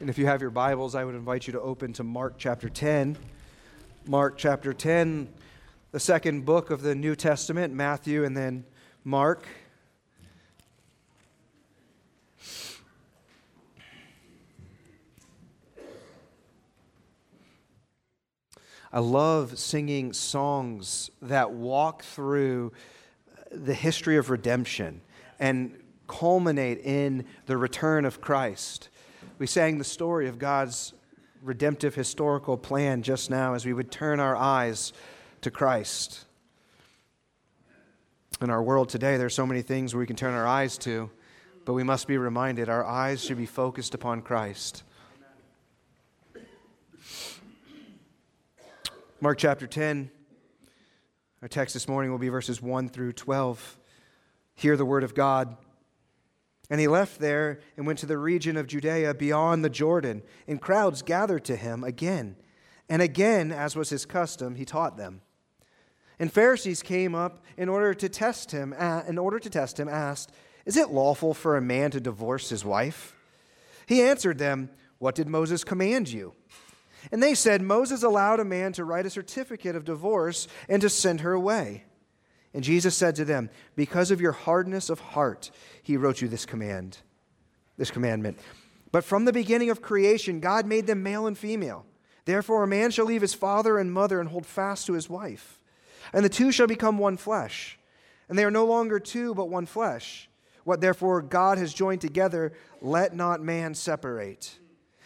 And if you have your Bibles, I would invite you to open to Mark chapter 10. Mark chapter 10, the second book of the New Testament, Matthew and then Mark. I love singing songs that walk through the history of redemption and culminate in the return of Christ. We sang the story of God's redemptive historical plan just now as we would turn our eyes to Christ. In our world today, there are so many things we can turn our eyes to, but we must be reminded our eyes should be focused upon Christ. Mark chapter 10. Our text this morning will be verses 1 through 12. Hear the word of God. And he left there and went to the region of Judea beyond the Jordan, and crowds gathered to him again. And again, as was his custom, he taught them. And Pharisees came up in order to test him, in order to test him, asked, Is it lawful for a man to divorce his wife? He answered them, What did Moses command you? And they said, Moses allowed a man to write a certificate of divorce and to send her away. And Jesus said to them, Because of your hardness of heart, he wrote you this command, this commandment. But from the beginning of creation, God made them male and female. Therefore, a man shall leave his father and mother and hold fast to his wife. And the two shall become one flesh. And they are no longer two, but one flesh. What therefore God has joined together, let not man separate.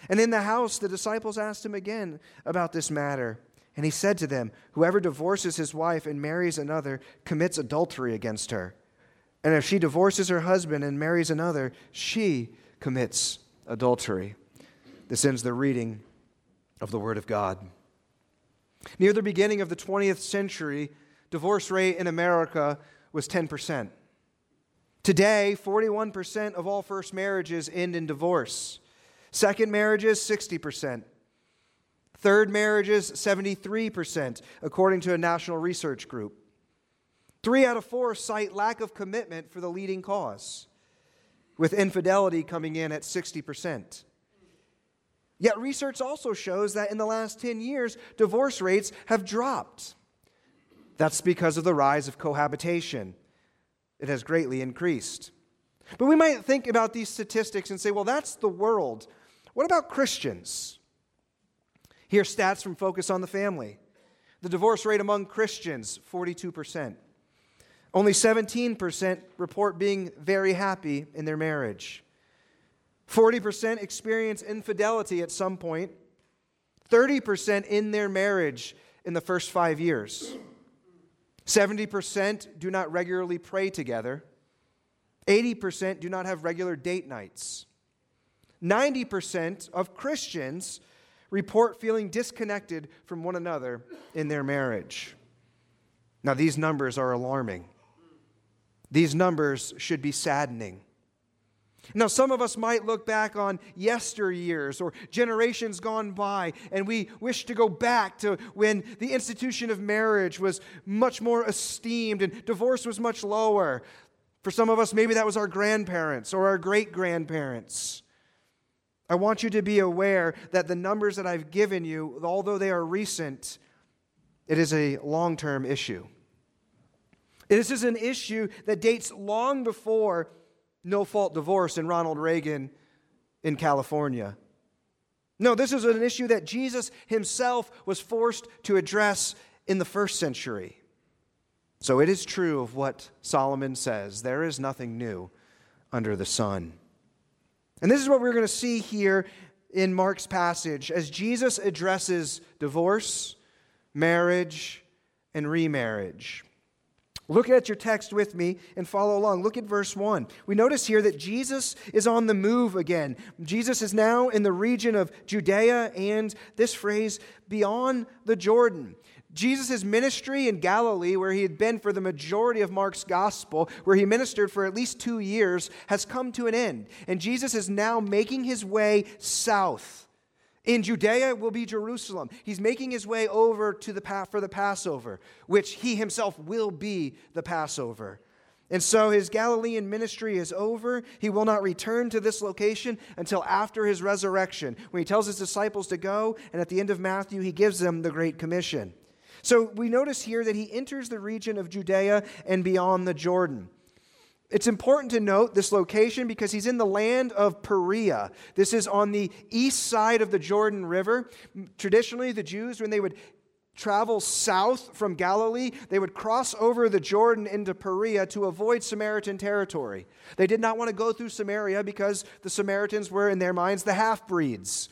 And in the house, the disciples asked him again about this matter. And he said to them, Whoever divorces his wife and marries another commits adultery against her. And if she divorces her husband and marries another, she commits adultery. This ends the reading of the Word of God. Near the beginning of the 20th century, divorce rate in America was 10%. Today, 41% of all first marriages end in divorce. Second marriages, 60%. Third marriages, 73%, according to a national research group. Three out of four cite lack of commitment for the leading cause, with infidelity coming in at 60%. Yet research also shows that in the last 10 years, divorce rates have dropped. That's because of the rise of cohabitation. It has greatly increased. But we might think about these statistics and say, well, that's the world. What about Christians? Here, stats from Focus on the Family. The divorce rate among Christians, 42%. Only 17% report being very happy in their marriage. 40% experience infidelity at some point. 30% in their marriage in the first five years. 70% do not regularly pray together. 80% do not have regular date nights. 90% of Christians report feeling disconnected from one another in their marriage. Now, these numbers are alarming. These numbers should be saddening. Now, some of us might look back on yesteryears or generations gone by, and we wish to go back to when the institution of marriage was much more esteemed and divorce was much lower. For some of us, maybe that was our grandparents or our great grandparents. I want you to be aware that the numbers that I've given you, although they are recent, it is a long term issue. This is an issue that dates long before no fault divorce in Ronald Reagan in California. No, this is an issue that Jesus himself was forced to address in the first century. So it is true of what Solomon says there is nothing new under the sun. And this is what we're going to see here in Mark's passage as Jesus addresses divorce, marriage, and remarriage. Look at your text with me and follow along. Look at verse 1. We notice here that Jesus is on the move again. Jesus is now in the region of Judea and this phrase, beyond the Jordan. Jesus' ministry in Galilee, where he had been for the majority of Mark's gospel, where he ministered for at least two years, has come to an end. And Jesus is now making his way south. In Judea will be Jerusalem. He's making his way over to the for the Passover, which he himself will be the Passover. And so his Galilean ministry is over. He will not return to this location until after his resurrection, when he tells his disciples to go, and at the end of Matthew, he gives them the Great Commission. So we notice here that he enters the region of Judea and beyond the Jordan. It's important to note this location because he's in the land of Perea. This is on the east side of the Jordan River. Traditionally, the Jews, when they would travel south from Galilee, they would cross over the Jordan into Perea to avoid Samaritan territory. They did not want to go through Samaria because the Samaritans were, in their minds, the half breeds.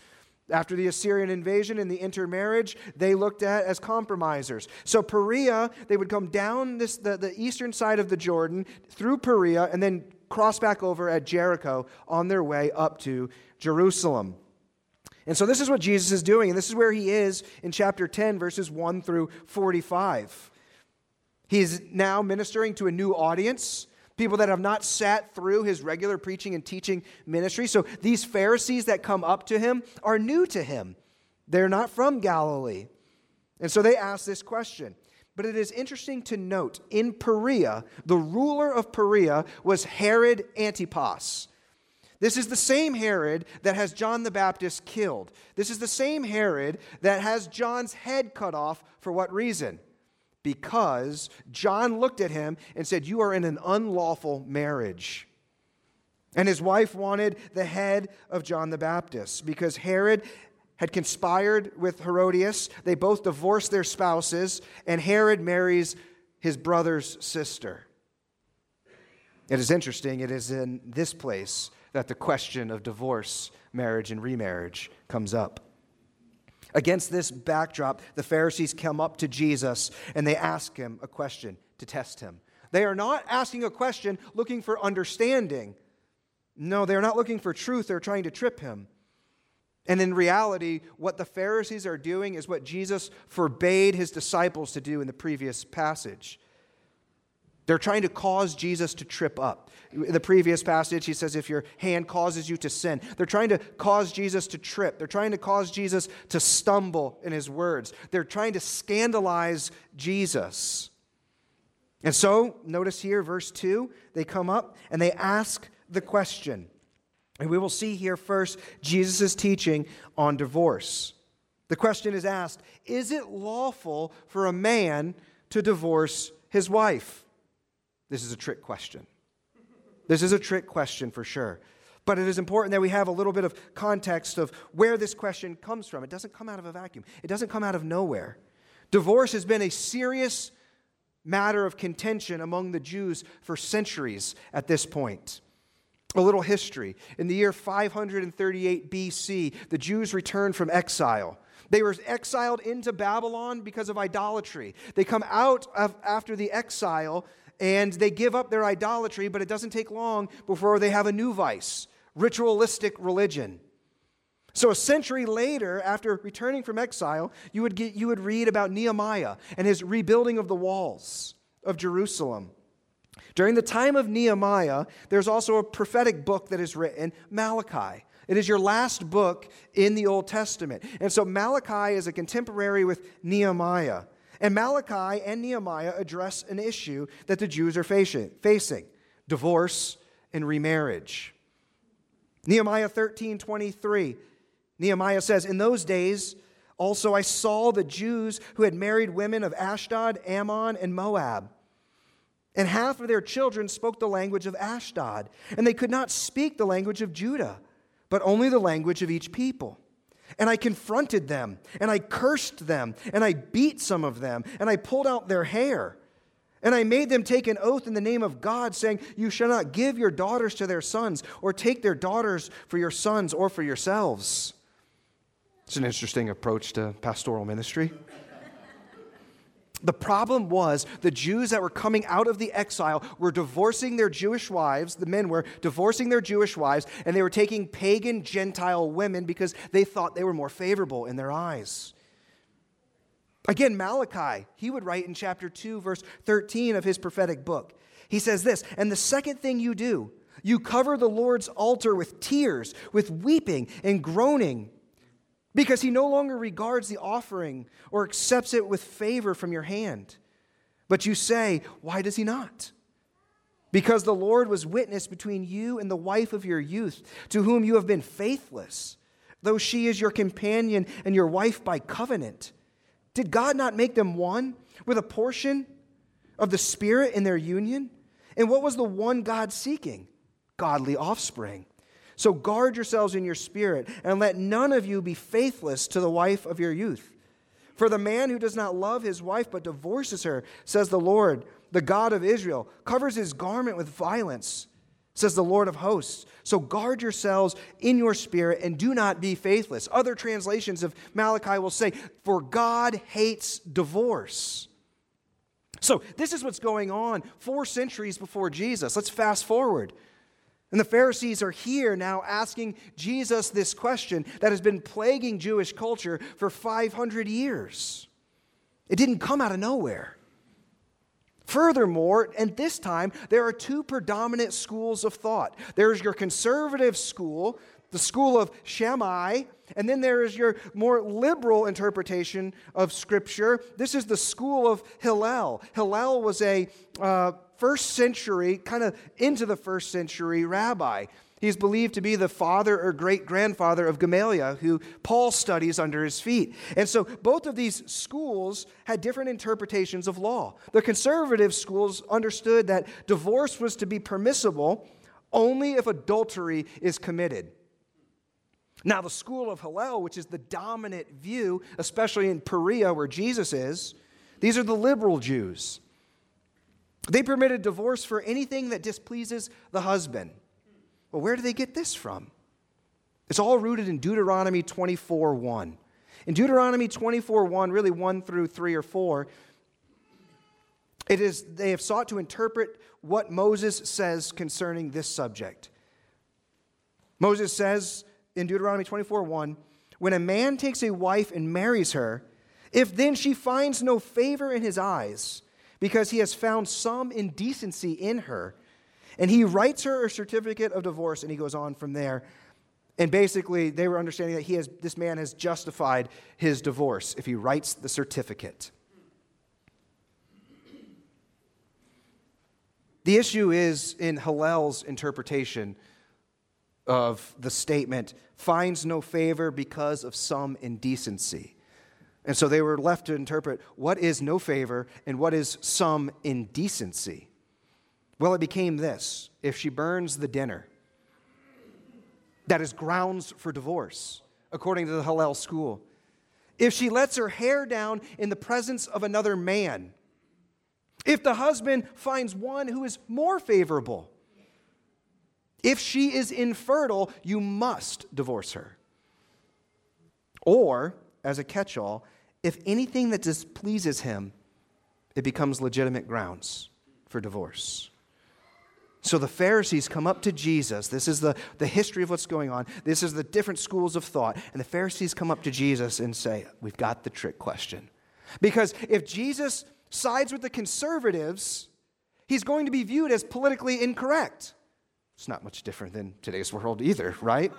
After the Assyrian invasion and the intermarriage, they looked at as compromisers. So Perea, they would come down this, the, the eastern side of the Jordan through Perea and then cross back over at Jericho on their way up to Jerusalem. And so this is what Jesus is doing, and this is where he is in chapter 10, verses 1 through 45. He's now ministering to a new audience people that have not sat through his regular preaching and teaching ministry. So these Pharisees that come up to him are new to him. They're not from Galilee. And so they ask this question. But it is interesting to note in Perea, the ruler of Perea was Herod Antipas. This is the same Herod that has John the Baptist killed. This is the same Herod that has John's head cut off for what reason? Because John looked at him and said, You are in an unlawful marriage. And his wife wanted the head of John the Baptist because Herod had conspired with Herodias. They both divorced their spouses, and Herod marries his brother's sister. It is interesting, it is in this place that the question of divorce, marriage, and remarriage comes up. Against this backdrop, the Pharisees come up to Jesus and they ask him a question to test him. They are not asking a question looking for understanding. No, they're not looking for truth, they're trying to trip him. And in reality, what the Pharisees are doing is what Jesus forbade his disciples to do in the previous passage. They're trying to cause Jesus to trip up. In the previous passage, he says, if your hand causes you to sin, they're trying to cause Jesus to trip. They're trying to cause Jesus to stumble in his words. They're trying to scandalize Jesus. And so, notice here, verse 2, they come up and they ask the question. And we will see here first Jesus' teaching on divorce. The question is asked Is it lawful for a man to divorce his wife? This is a trick question. This is a trick question for sure. But it is important that we have a little bit of context of where this question comes from. It doesn't come out of a vacuum, it doesn't come out of nowhere. Divorce has been a serious matter of contention among the Jews for centuries at this point. A little history. In the year 538 BC, the Jews returned from exile. They were exiled into Babylon because of idolatry. They come out of, after the exile and they give up their idolatry, but it doesn't take long before they have a new vice ritualistic religion. So, a century later, after returning from exile, you would, get, you would read about Nehemiah and his rebuilding of the walls of Jerusalem. During the time of Nehemiah, there's also a prophetic book that is written, Malachi. It is your last book in the Old Testament. And so Malachi is a contemporary with Nehemiah. And Malachi and Nehemiah address an issue that the Jews are facing, divorce and remarriage. Nehemiah 13 23, Nehemiah says, In those days, also I saw the Jews who had married women of Ashdod, Ammon, and Moab. And half of their children spoke the language of Ashdod, and they could not speak the language of Judah, but only the language of each people. And I confronted them, and I cursed them, and I beat some of them, and I pulled out their hair. And I made them take an oath in the name of God, saying, You shall not give your daughters to their sons, or take their daughters for your sons or for yourselves. It's an interesting approach to pastoral ministry. The problem was the Jews that were coming out of the exile were divorcing their Jewish wives, the men were divorcing their Jewish wives, and they were taking pagan Gentile women because they thought they were more favorable in their eyes. Again, Malachi, he would write in chapter 2, verse 13 of his prophetic book. He says this, and the second thing you do, you cover the Lord's altar with tears, with weeping and groaning because he no longer regards the offering or accepts it with favor from your hand. But you say, Why does he not? because the Lord was witness between you and the wife of your youth, to whom you have been faithless, though she is your companion and your wife by covenant. Did God not make them one with a portion of the Spirit in their union? And what was the one God seeking? Godly offspring. So guard yourselves in your spirit, and let none of you be faithless to the wife of your youth. For the man who does not love his wife but divorces her, says the Lord, the God of Israel, covers his garment with violence, says the Lord of hosts. So guard yourselves in your spirit and do not be faithless. Other translations of Malachi will say, For God hates divorce. So this is what's going on four centuries before Jesus. Let's fast forward. And the Pharisees are here now asking Jesus this question that has been plaguing Jewish culture for 500 years. It didn't come out of nowhere. Furthermore, and this time, there are two predominant schools of thought. There's your conservative school, the school of Shammai, and then there is your more liberal interpretation of Scripture. This is the school of Hillel. Hillel was a uh, first century, kind of into the first century rabbi. He's believed to be the father or great grandfather of Gamaliel, who Paul studies under his feet. And so both of these schools had different interpretations of law. The conservative schools understood that divorce was to be permissible only if adultery is committed. Now, the school of Hillel, which is the dominant view, especially in Perea where Jesus is, these are the liberal Jews. They permitted divorce for anything that displeases the husband. Well, where do they get this from? It's all rooted in Deuteronomy 24 1. In Deuteronomy 24 1, really 1 through 3 or 4, it is they have sought to interpret what Moses says concerning this subject. Moses says in Deuteronomy 24 1, when a man takes a wife and marries her, if then she finds no favor in his eyes, because he has found some indecency in her, and he writes her a certificate of divorce, and he goes on from there. And basically, they were understanding that he has, this man has justified his divorce if he writes the certificate. The issue is in Hillel's interpretation of the statement, finds no favor because of some indecency. And so they were left to interpret what is no favor and what is some indecency. Well, it became this if she burns the dinner, that is grounds for divorce, according to the Hillel school. If she lets her hair down in the presence of another man, if the husband finds one who is more favorable, if she is infertile, you must divorce her. Or, as a catch all, if anything that displeases him, it becomes legitimate grounds for divorce. So the Pharisees come up to Jesus. This is the, the history of what's going on. This is the different schools of thought. And the Pharisees come up to Jesus and say, We've got the trick question. Because if Jesus sides with the conservatives, he's going to be viewed as politically incorrect. It's not much different than today's world either, right?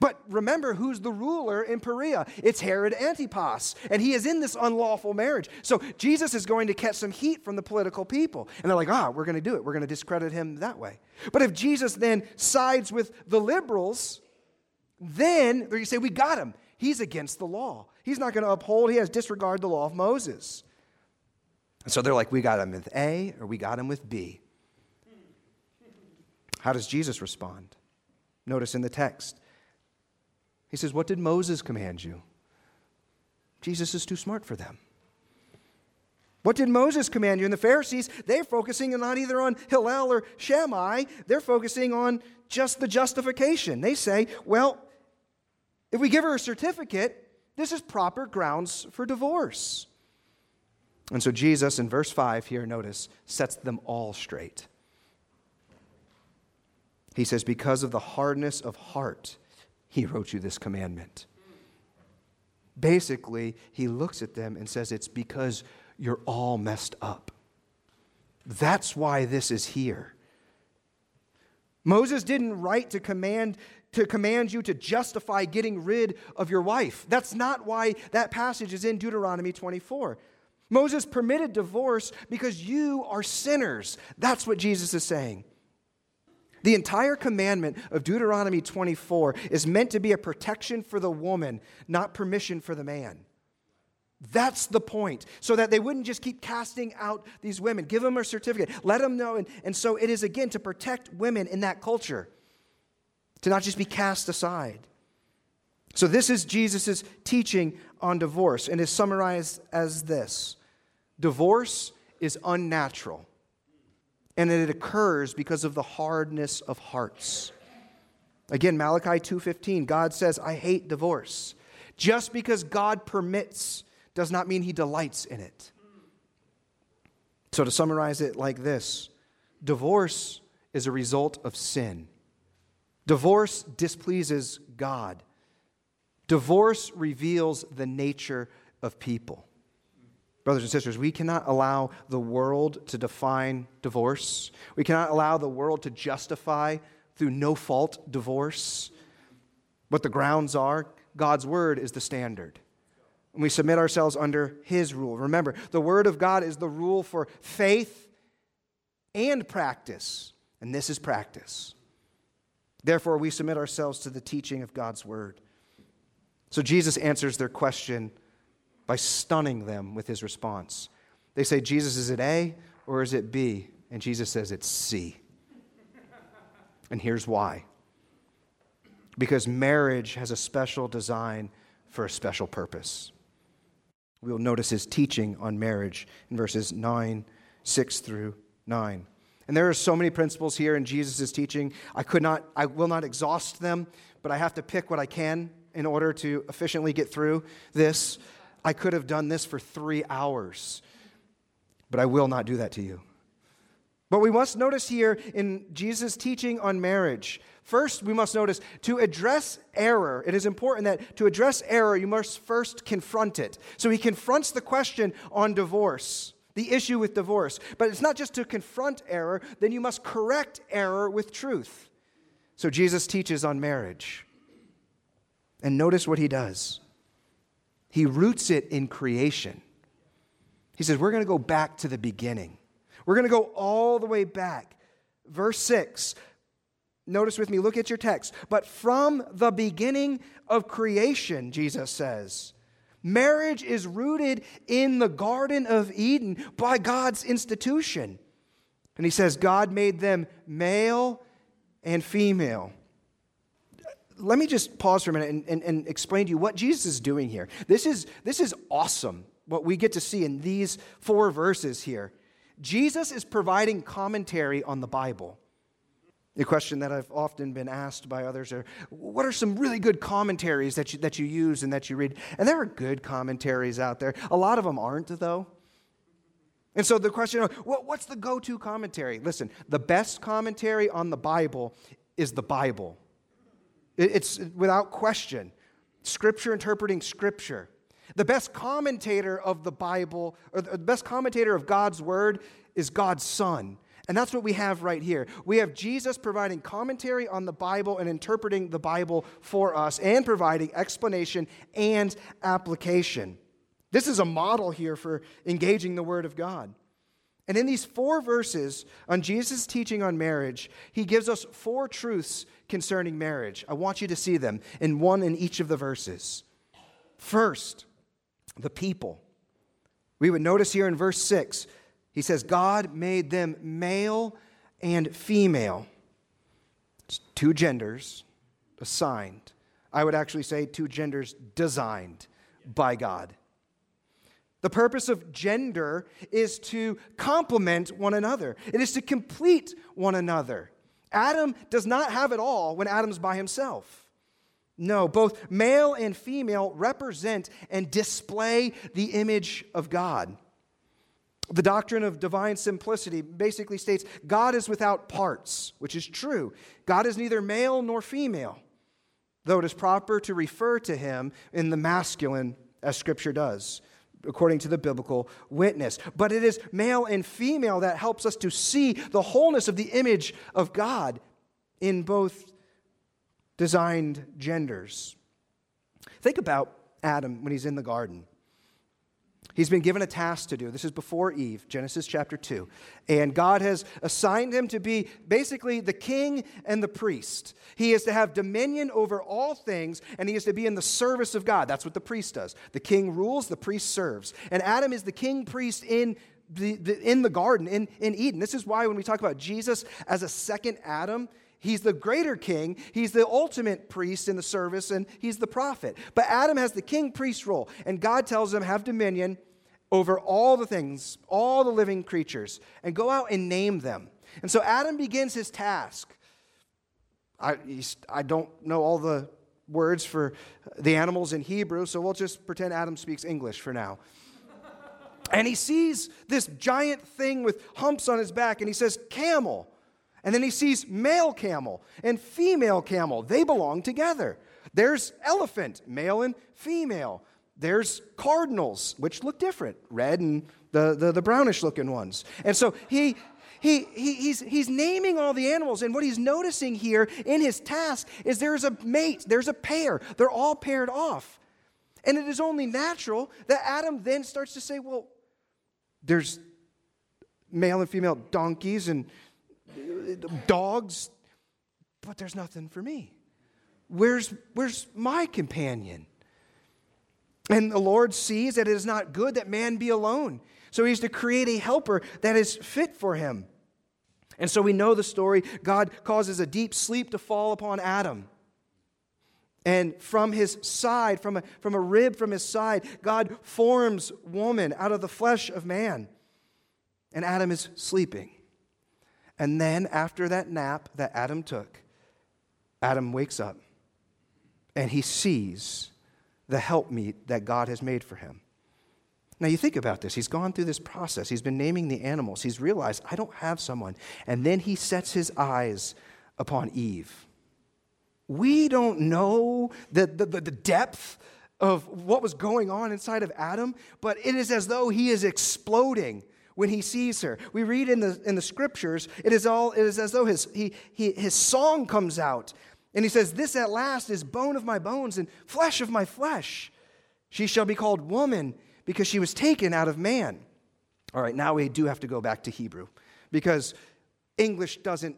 But remember who's the ruler in Perea? It's Herod Antipas, and he is in this unlawful marriage. So Jesus is going to catch some heat from the political people. And they're like, ah, we're going to do it. We're going to discredit him that way. But if Jesus then sides with the liberals, then they're say, we got him. He's against the law. He's not going to uphold, he has disregard the law of Moses. And so they're like, we got him with A or we got him with B. How does Jesus respond? Notice in the text. He says, What did Moses command you? Jesus is too smart for them. What did Moses command you? And the Pharisees, they're focusing not either on Hillel or Shammai, they're focusing on just the justification. They say, well, if we give her a certificate, this is proper grounds for divorce. And so Jesus, in verse 5 here, notice, sets them all straight. He says, Because of the hardness of heart, he wrote you this commandment. Basically, he looks at them and says, It's because you're all messed up. That's why this is here. Moses didn't write to command to command you to justify getting rid of your wife. That's not why that passage is in Deuteronomy 24. Moses permitted divorce because you are sinners. That's what Jesus is saying. The entire commandment of Deuteronomy 24 is meant to be a protection for the woman, not permission for the man. That's the point. So that they wouldn't just keep casting out these women. Give them a certificate. Let them know. And, and so it is, again, to protect women in that culture, to not just be cast aside. So this is Jesus' teaching on divorce and is summarized as this Divorce is unnatural, and it occurs because of the hardness of hearts. Again, Malachi 2:15, God says, "I hate divorce." Just because God permits does not mean he delights in it. So, to summarize it like this divorce is a result of sin. Divorce displeases God. Divorce reveals the nature of people. Brothers and sisters, we cannot allow the world to define divorce. We cannot allow the world to justify through no fault divorce. What the grounds are, God's word is the standard and we submit ourselves under His rule. Remember, the Word of God is the rule for faith and practice, and this is practice. Therefore, we submit ourselves to the teaching of God's Word. So Jesus answers their question by stunning them with his response. They say, Jesus, is it A or is it B? And Jesus says, it's C. and here's why because marriage has a special design for a special purpose. We will notice his teaching on marriage in verses 9, 6 through 9. And there are so many principles here in Jesus' teaching. I could not, I will not exhaust them, but I have to pick what I can in order to efficiently get through this. I could have done this for three hours, but I will not do that to you. But we must notice here in Jesus' teaching on marriage First, we must notice to address error, it is important that to address error, you must first confront it. So he confronts the question on divorce, the issue with divorce. But it's not just to confront error, then you must correct error with truth. So Jesus teaches on marriage. And notice what he does he roots it in creation. He says, We're going to go back to the beginning, we're going to go all the way back. Verse 6 Notice with me, look at your text. But from the beginning of creation, Jesus says, marriage is rooted in the Garden of Eden by God's institution. And he says, God made them male and female. Let me just pause for a minute and, and, and explain to you what Jesus is doing here. This is, this is awesome, what we get to see in these four verses here. Jesus is providing commentary on the Bible. The question that I've often been asked by others are what are some really good commentaries that you, that you use and that you read? And there are good commentaries out there. A lot of them aren't, though. And so the question what's the go to commentary? Listen, the best commentary on the Bible is the Bible. It's without question. Scripture interpreting Scripture. The best commentator of the Bible, or the best commentator of God's Word, is God's Son. And that's what we have right here. We have Jesus providing commentary on the Bible and interpreting the Bible for us and providing explanation and application. This is a model here for engaging the Word of God. And in these four verses on Jesus' teaching on marriage, he gives us four truths concerning marriage. I want you to see them in one in each of the verses. First, the people. We would notice here in verse 6 he says, God made them male and female. It's two genders assigned. I would actually say two genders designed by God. The purpose of gender is to complement one another, it is to complete one another. Adam does not have it all when Adam's by himself. No, both male and female represent and display the image of God. The doctrine of divine simplicity basically states God is without parts, which is true. God is neither male nor female, though it is proper to refer to him in the masculine, as Scripture does, according to the biblical witness. But it is male and female that helps us to see the wholeness of the image of God in both designed genders. Think about Adam when he's in the garden. He's been given a task to do. This is before Eve, Genesis chapter 2. And God has assigned him to be basically the king and the priest. He is to have dominion over all things, and he is to be in the service of God. That's what the priest does. The king rules, the priest serves. And Adam is the king priest in the, the, in the garden, in, in Eden. This is why when we talk about Jesus as a second Adam, He's the greater king. He's the ultimate priest in the service, and he's the prophet. But Adam has the king priest role, and God tells him, have dominion over all the things, all the living creatures, and go out and name them. And so Adam begins his task. I, I don't know all the words for the animals in Hebrew, so we'll just pretend Adam speaks English for now. and he sees this giant thing with humps on his back, and he says, Camel. And then he sees male camel and female camel. They belong together. There's elephant, male and female. There's cardinals, which look different, red and the, the, the brownish looking ones. And so he, he, he, he's, he's naming all the animals, and what he's noticing here in his task is there's a mate, there's a pair. They're all paired off. And it is only natural that Adam then starts to say, well, there's male and female donkeys and dogs, but there's nothing for me. Where's, where's my companion? And the Lord sees that it is not good that man be alone. So he's to create a helper that is fit for him. And so we know the story. God causes a deep sleep to fall upon Adam. And from his side, from a, from a rib from his side, God forms woman out of the flesh of man. And Adam is sleeping. And then, after that nap that Adam took, Adam wakes up and he sees the helpmeet that God has made for him. Now, you think about this. He's gone through this process. He's been naming the animals. He's realized, I don't have someone. And then he sets his eyes upon Eve. We don't know the, the, the depth of what was going on inside of Adam, but it is as though he is exploding when he sees her. We read in the, in the scriptures, it is, all, it is as though his, he, he, his song comes out and he says, This at last is bone of my bones and flesh of my flesh. She shall be called woman because she was taken out of man. All right, now we do have to go back to Hebrew because English doesn't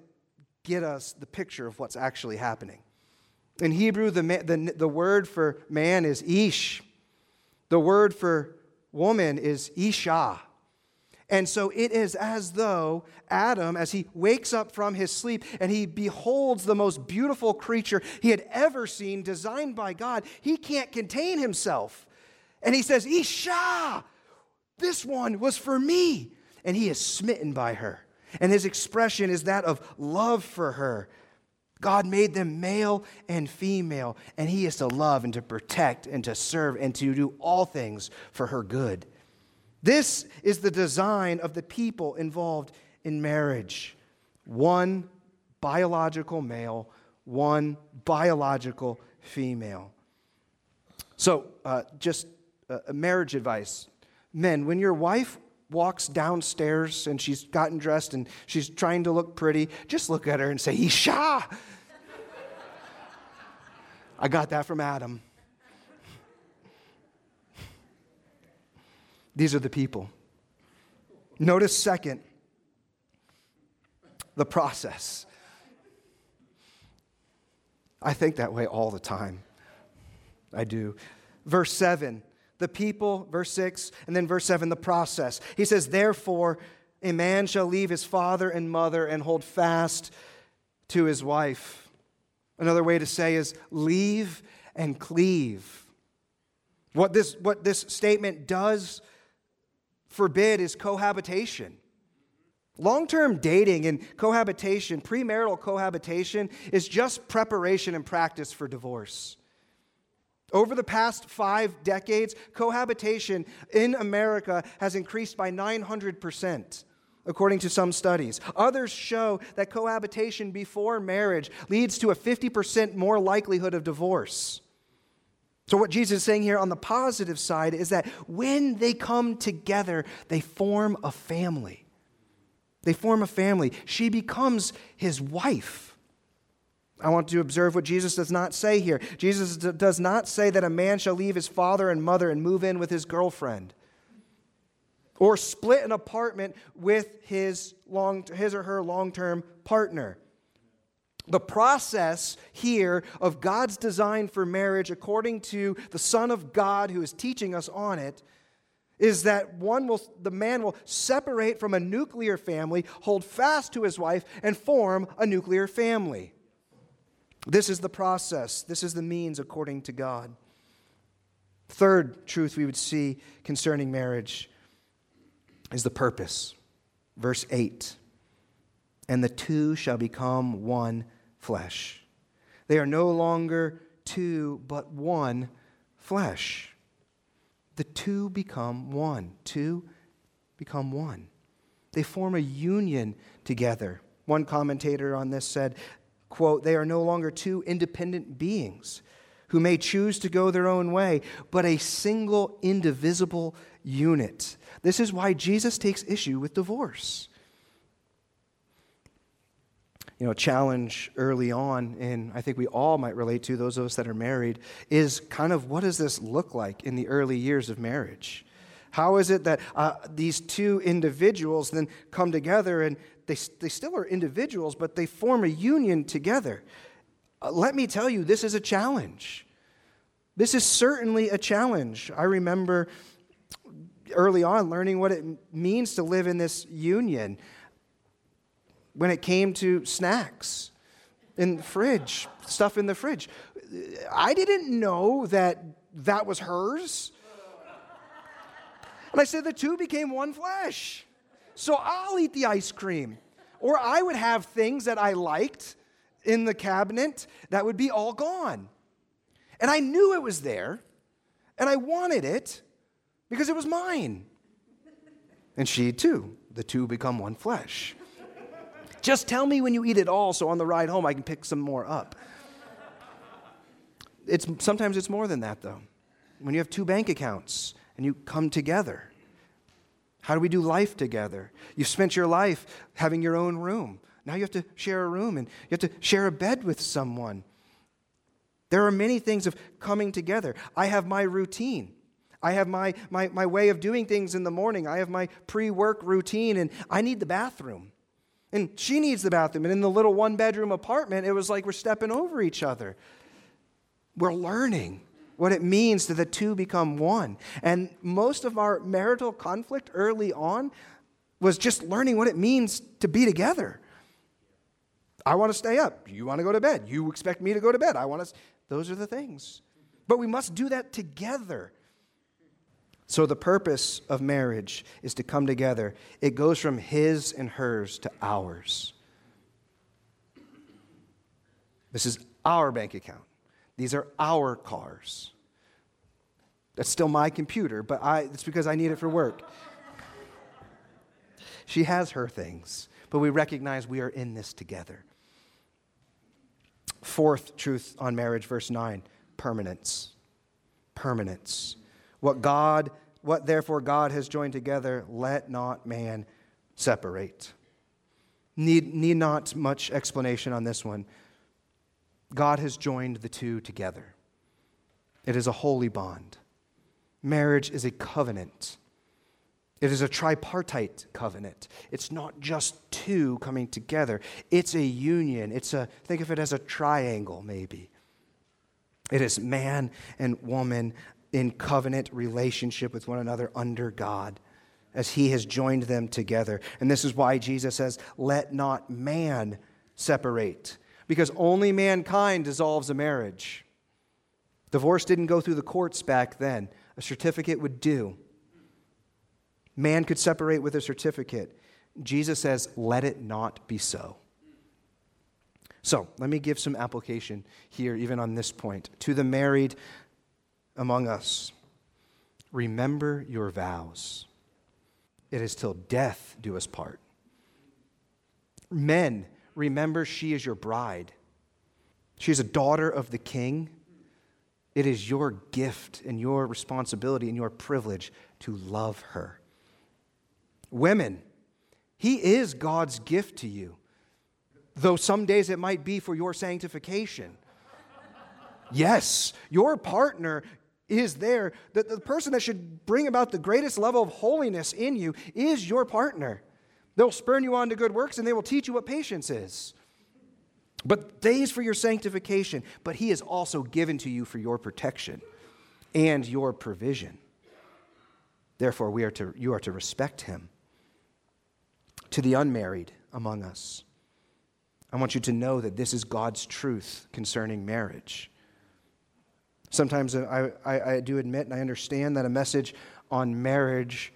get us the picture of what's actually happening. In Hebrew, the, the, the word for man is ish, the word for woman is isha. And so it is as though Adam, as he wakes up from his sleep and he beholds the most beautiful creature he had ever seen, designed by God, he can't contain himself. And he says, Isha, this one was for me. And he is smitten by her. And his expression is that of love for her. God made them male and female, and he is to love and to protect and to serve and to do all things for her good. This is the design of the people involved in marriage one biological male, one biological female. So, uh, just uh, marriage advice. Men, when your wife walks downstairs and she's gotten dressed and she's trying to look pretty, just look at her and say, Isha! I got that from Adam. These are the people. Notice, second, the process. I think that way all the time. I do. Verse 7, the people, verse 6, and then verse 7, the process. He says, Therefore, a man shall leave his father and mother and hold fast to his wife. Another way to say is leave and cleave. What this, what this statement does forbid is cohabitation. Long term dating and cohabitation, premarital cohabitation, is just preparation and practice for divorce. Over the past five decades, cohabitation in America has increased by 900%, according to some studies. Others show that cohabitation before marriage leads to a 50% more likelihood of divorce. So, what Jesus is saying here on the positive side is that when they come together, they form a family. They form a family. She becomes his wife. I want to observe what Jesus does not say here. Jesus does not say that a man shall leave his father and mother and move in with his girlfriend. or split an apartment with his, long, his or her long term partner. The process here of God's design for marriage, according to the Son of God who is teaching us on it, is that one will, the man will separate from a nuclear family, hold fast to his wife, and form a nuclear family. This is the process. This is the means according to God. Third truth we would see concerning marriage is the purpose. Verse 8 And the two shall become one flesh. They are no longer two, but one flesh. The two become one. Two become one. They form a union together. One commentator on this said, quote, they are no longer two independent beings who may choose to go their own way, but a single indivisible unit. This is why Jesus takes issue with divorce. You know, challenge early on, and I think we all might relate to, those of us that are married, is kind of what does this look like in the early years of marriage? How is it that uh, these two individuals then come together and they, they still are individuals, but they form a union together? Uh, let me tell you, this is a challenge. This is certainly a challenge. I remember early on learning what it means to live in this union when it came to snacks in the fridge, stuff in the fridge. I didn't know that that was hers. And I said the two became one flesh. So I'll eat the ice cream. Or I would have things that I liked in the cabinet that would be all gone. And I knew it was there, and I wanted it because it was mine. And she too. The two become one flesh. Just tell me when you eat it all so on the ride home I can pick some more up. It's, sometimes it's more than that, though. When you have two bank accounts and you come together, how do we do life together? You've spent your life having your own room. Now you have to share a room and you have to share a bed with someone. There are many things of coming together. I have my routine. I have my, my, my way of doing things in the morning. I have my pre work routine, and I need the bathroom. And she needs the bathroom. And in the little one bedroom apartment, it was like we're stepping over each other. We're learning what it means to the two become one. And most of our marital conflict early on was just learning what it means to be together. I want to stay up. You want to go to bed. You expect me to go to bed. I want to. Those are the things. But we must do that together. So, the purpose of marriage is to come together. It goes from his and hers to ours. This is our bank account. These are our cars. That's still my computer, but I, it's because I need it for work. she has her things, but we recognize we are in this together. Fourth truth on marriage, verse 9 permanence. Permanence. What God, what therefore God has joined together, let not man separate. Need, need not much explanation on this one. God has joined the two together. It is a holy bond. Marriage is a covenant. It is a tripartite covenant. It's not just two coming together. It's a union. It's a think of it as a triangle maybe. It is man and woman in covenant relationship with one another under God as he has joined them together. And this is why Jesus says, "Let not man separate." Because only mankind dissolves a marriage. Divorce didn't go through the courts back then. A certificate would do. Man could separate with a certificate. Jesus says, let it not be so. So, let me give some application here, even on this point. To the married among us, remember your vows. It is till death do us part. Men, remember she is your bride. She is a daughter of the king. It is your gift and your responsibility and your privilege to love her. Women, he is God's gift to you, though some days it might be for your sanctification. Yes, your partner is there. The, the person that should bring about the greatest level of holiness in you is your partner. They'll spurn you on to good works and they will teach you what patience is. But days for your sanctification, but he is also given to you for your protection and your provision. Therefore, we are to, you are to respect him. To the unmarried among us, I want you to know that this is God's truth concerning marriage. Sometimes I, I, I do admit and I understand that a message on marriage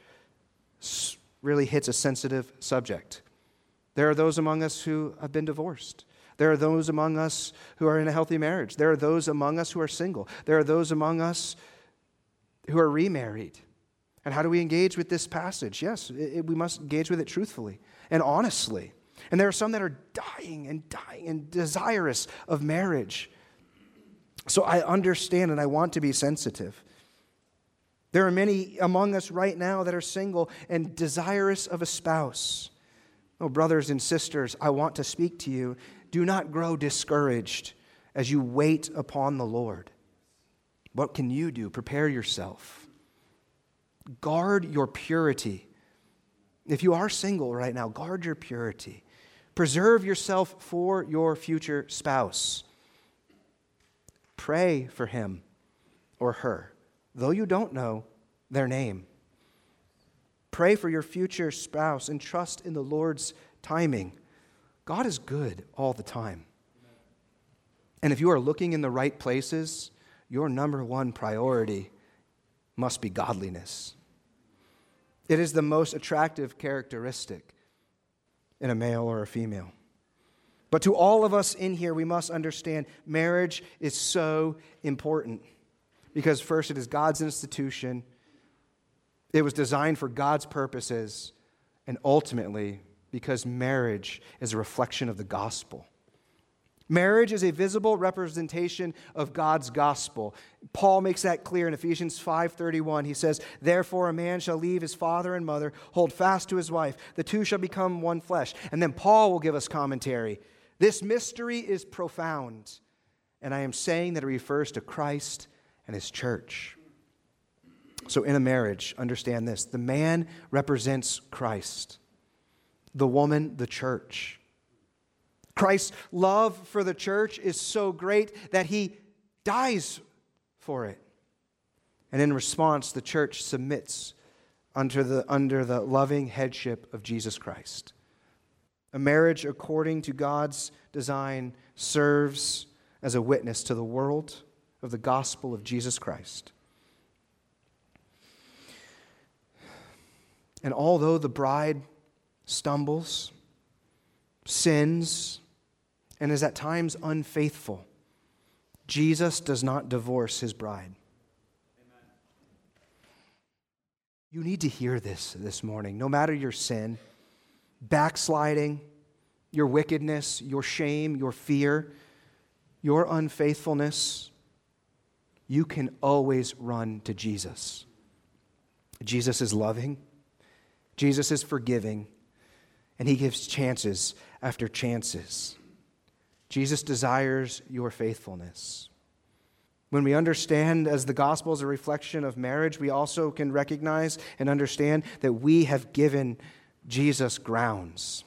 really hits a sensitive subject. There are those among us who have been divorced. There are those among us who are in a healthy marriage. There are those among us who are single. There are those among us who are remarried. And how do we engage with this passage? Yes, it, we must engage with it truthfully and honestly. And there are some that are dying and dying and desirous of marriage. So I understand and I want to be sensitive. There are many among us right now that are single and desirous of a spouse. Oh, brothers and sisters, I want to speak to you. Do not grow discouraged as you wait upon the Lord. What can you do? Prepare yourself. Guard your purity. If you are single right now, guard your purity. Preserve yourself for your future spouse. Pray for him or her, though you don't know their name. Pray for your future spouse and trust in the Lord's timing. God is good all the time. And if you are looking in the right places, your number one priority must be godliness. It is the most attractive characteristic in a male or a female. But to all of us in here, we must understand marriage is so important. Because, first, it is God's institution, it was designed for God's purposes, and ultimately, because marriage is a reflection of the gospel. Marriage is a visible representation of God's gospel. Paul makes that clear in Ephesians 5:31. He says, "Therefore a man shall leave his father and mother, hold fast to his wife, the two shall become one flesh." And then Paul will give us commentary. This mystery is profound, and I am saying that it refers to Christ and his church. So, in a marriage, understand this the man represents Christ, the woman, the church. Christ's love for the church is so great that he dies for it. And in response, the church submits under the, under the loving headship of Jesus Christ. A marriage according to God's design serves as a witness to the world of the gospel of Jesus Christ. And although the bride stumbles, sins, and is at times unfaithful, Jesus does not divorce his bride. Amen. You need to hear this this morning, no matter your sin backsliding, your wickedness, your shame, your fear, your unfaithfulness, you can always run to Jesus. Jesus is loving, Jesus is forgiving, and he gives chances after chances. Jesus desires your faithfulness. When we understand as the gospel is a reflection of marriage, we also can recognize and understand that we have given Jesus grounds.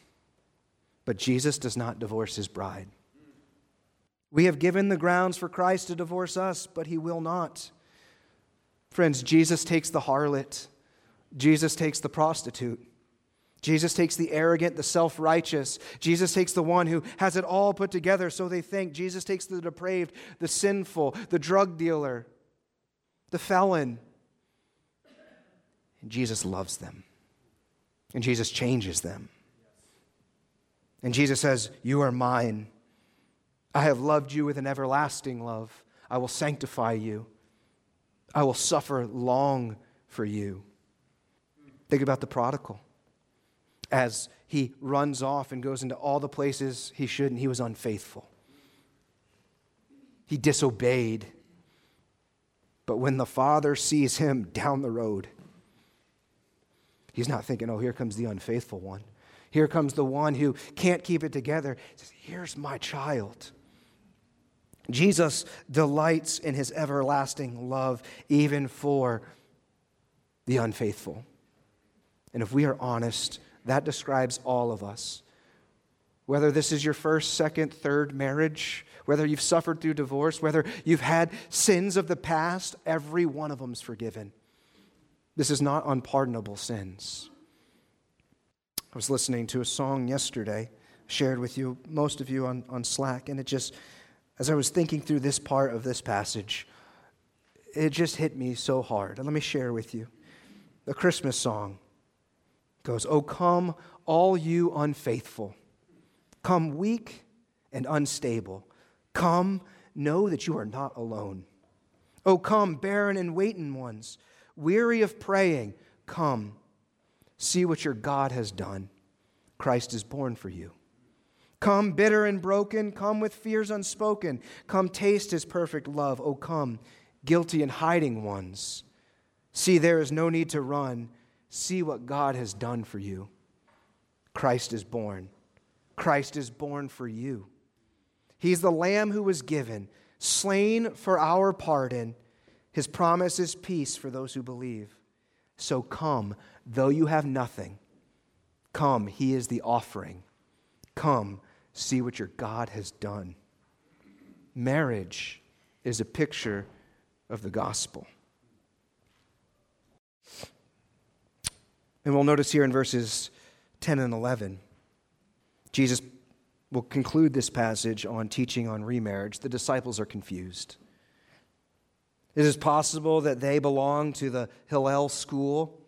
But Jesus does not divorce his bride. We have given the grounds for Christ to divorce us, but he will not. Friends, Jesus takes the harlot, Jesus takes the prostitute. Jesus takes the arrogant, the self righteous. Jesus takes the one who has it all put together, so they think. Jesus takes the depraved, the sinful, the drug dealer, the felon. And Jesus loves them. And Jesus changes them. And Jesus says, You are mine. I have loved you with an everlasting love. I will sanctify you. I will suffer long for you. Think about the prodigal. As he runs off and goes into all the places he shouldn't, he was unfaithful. He disobeyed. But when the father sees him down the road, He's not thinking, oh, here comes the unfaithful one. Here comes the one who can't keep it together. He says, Here's my child. Jesus delights in his everlasting love, even for the unfaithful. And if we are honest, that describes all of us. Whether this is your first, second, third marriage, whether you've suffered through divorce, whether you've had sins of the past, every one of them's forgiven. This is not unpardonable sins. I was listening to a song yesterday, shared with you, most of you on, on Slack, and it just, as I was thinking through this part of this passage, it just hit me so hard. And let me share with you. The Christmas song goes, Oh, come, all you unfaithful. Come weak and unstable. Come, know that you are not alone. Oh, come, barren and waiting ones, weary of praying. Come, see what your God has done. Christ is born for you. Come, bitter and broken. Come with fears unspoken. Come, taste his perfect love. Oh, come, guilty and hiding ones. See, there is no need to run. See what God has done for you. Christ is born. Christ is born for you. He's the Lamb who was given, slain for our pardon. His promise is peace for those who believe. So come, though you have nothing. Come, He is the offering. Come, see what your God has done. Marriage is a picture of the gospel. And we'll notice here in verses 10 and 11, Jesus will conclude this passage on teaching on remarriage. The disciples are confused. It is possible that they belong to the Hillel school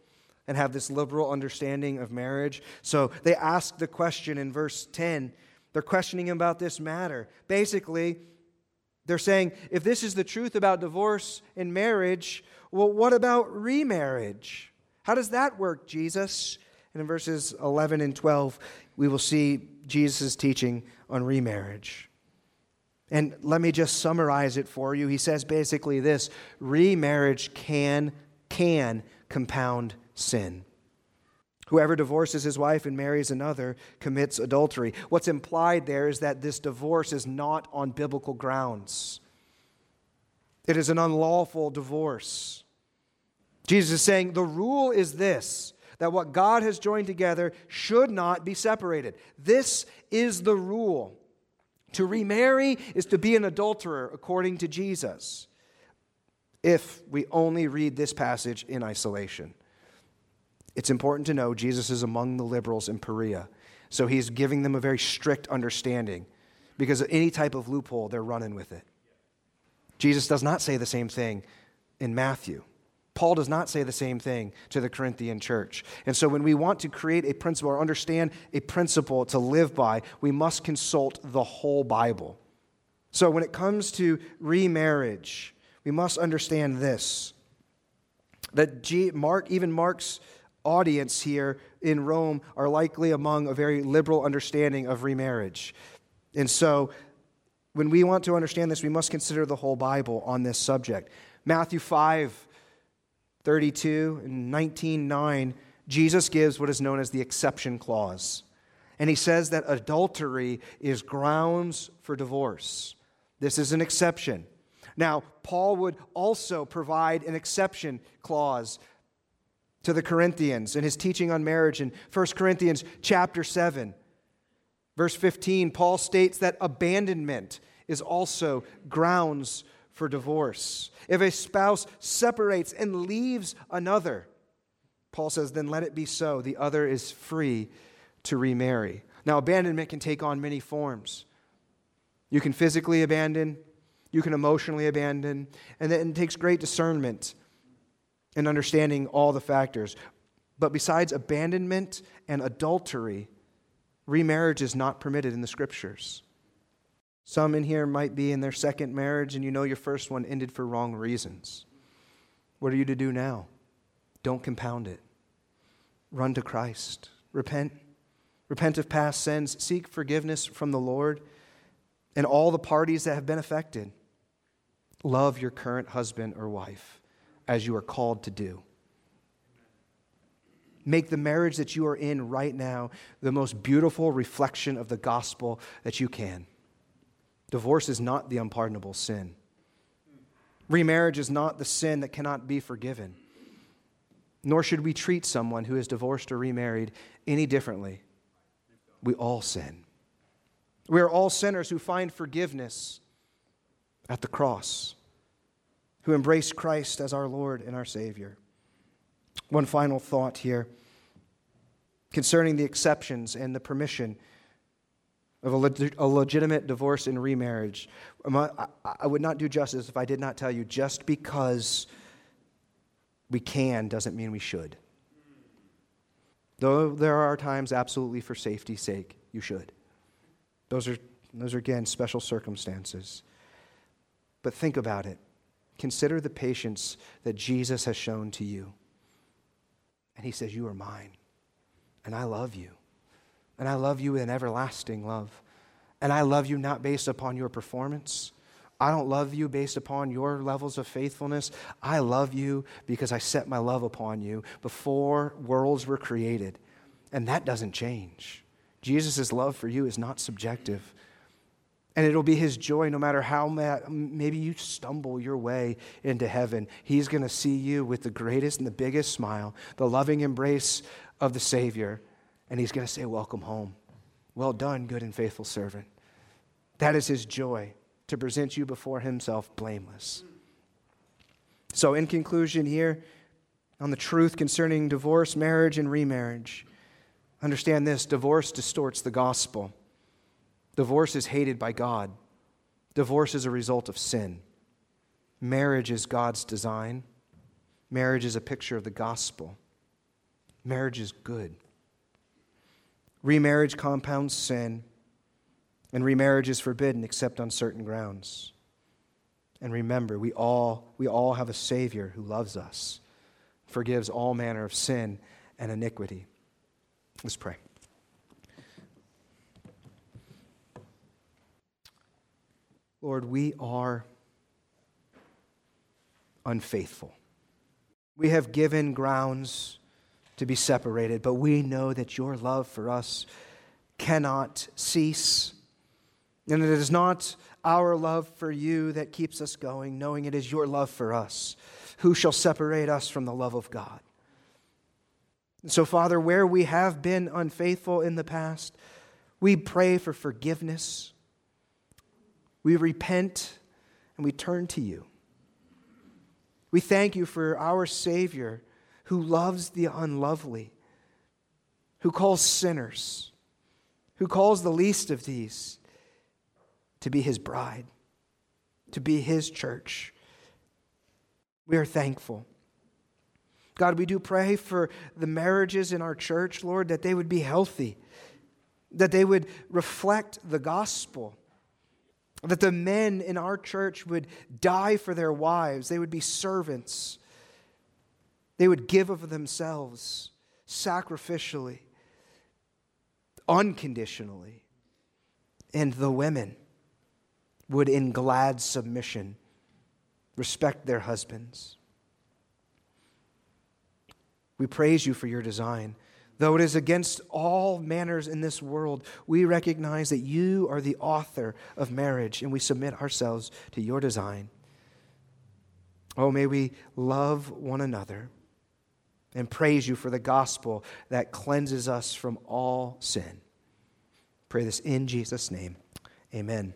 and have this liberal understanding of marriage. So they ask the question in verse 10. They're questioning him about this matter. Basically, they're saying, if this is the truth about divorce and marriage, well, what about remarriage? How does that work, Jesus? And in verses 11 and 12, we will see Jesus' teaching on remarriage. And let me just summarize it for you. He says basically this remarriage can, can compound sin. Whoever divorces his wife and marries another commits adultery. What's implied there is that this divorce is not on biblical grounds, it is an unlawful divorce. Jesus is saying the rule is this that what God has joined together should not be separated. This is the rule. To remarry is to be an adulterer, according to Jesus, if we only read this passage in isolation. It's important to know Jesus is among the liberals in Perea, so he's giving them a very strict understanding because any type of loophole, they're running with it. Jesus does not say the same thing in Matthew. Paul does not say the same thing to the Corinthian church. And so, when we want to create a principle or understand a principle to live by, we must consult the whole Bible. So, when it comes to remarriage, we must understand this that Mark, even Mark's audience here in Rome, are likely among a very liberal understanding of remarriage. And so, when we want to understand this, we must consider the whole Bible on this subject. Matthew 5 32 and 19:9, Jesus gives what is known as the exception clause. And he says that adultery is grounds for divorce. This is an exception. Now, Paul would also provide an exception clause to the Corinthians in his teaching on marriage in 1 Corinthians chapter 7. Verse 15, Paul states that abandonment is also grounds for divorce. If a spouse separates and leaves another, Paul says, then let it be so. The other is free to remarry. Now, abandonment can take on many forms. You can physically abandon, you can emotionally abandon, and it takes great discernment and understanding all the factors. But besides abandonment and adultery, remarriage is not permitted in the scriptures. Some in here might be in their second marriage and you know your first one ended for wrong reasons. What are you to do now? Don't compound it. Run to Christ. Repent. Repent of past sins. Seek forgiveness from the Lord and all the parties that have been affected. Love your current husband or wife as you are called to do. Make the marriage that you are in right now the most beautiful reflection of the gospel that you can. Divorce is not the unpardonable sin. Remarriage is not the sin that cannot be forgiven. Nor should we treat someone who is divorced or remarried any differently. We all sin. We are all sinners who find forgiveness at the cross, who embrace Christ as our Lord and our Savior. One final thought here concerning the exceptions and the permission of a, leg- a legitimate divorce and remarriage. I, I would not do justice if I did not tell you just because we can doesn't mean we should. Though there are times, absolutely for safety's sake, you should. Those are, those are again, special circumstances. But think about it. Consider the patience that Jesus has shown to you. And he says, You are mine, and I love you. And I love you with an everlasting love. And I love you not based upon your performance. I don't love you based upon your levels of faithfulness. I love you because I set my love upon you before worlds were created. And that doesn't change. Jesus' love for you is not subjective. And it'll be his joy no matter how maybe you stumble your way into heaven. He's going to see you with the greatest and the biggest smile, the loving embrace of the Savior and he's going to say, Welcome home. Well done, good and faithful servant. That is his joy to present you before himself blameless. So, in conclusion, here on the truth concerning divorce, marriage, and remarriage, understand this divorce distorts the gospel. Divorce is hated by God, divorce is a result of sin. Marriage is God's design, marriage is a picture of the gospel. Marriage is good. Remarriage compounds sin, and remarriage is forbidden except on certain grounds. And remember, we all, we all have a Savior who loves us, forgives all manner of sin and iniquity. Let's pray. Lord, we are unfaithful. We have given grounds to be separated, but we know that your love for us cannot cease. And it is not our love for you that keeps us going, knowing it is your love for us. Who shall separate us from the love of God? And so, Father, where we have been unfaithful in the past, we pray for forgiveness. We repent and we turn to you. We thank you for our Savior who loves the unlovely, who calls sinners, who calls the least of these to be his bride, to be his church. We are thankful. God, we do pray for the marriages in our church, Lord, that they would be healthy, that they would reflect the gospel, that the men in our church would die for their wives, they would be servants they would give of themselves sacrificially, unconditionally. And the women would, in glad submission, respect their husbands. We praise you for your design. Though it is against all manners in this world, we recognize that you are the author of marriage and we submit ourselves to your design. Oh, may we love one another and praise you for the gospel that cleanses us from all sin. Pray this in Jesus' name. Amen.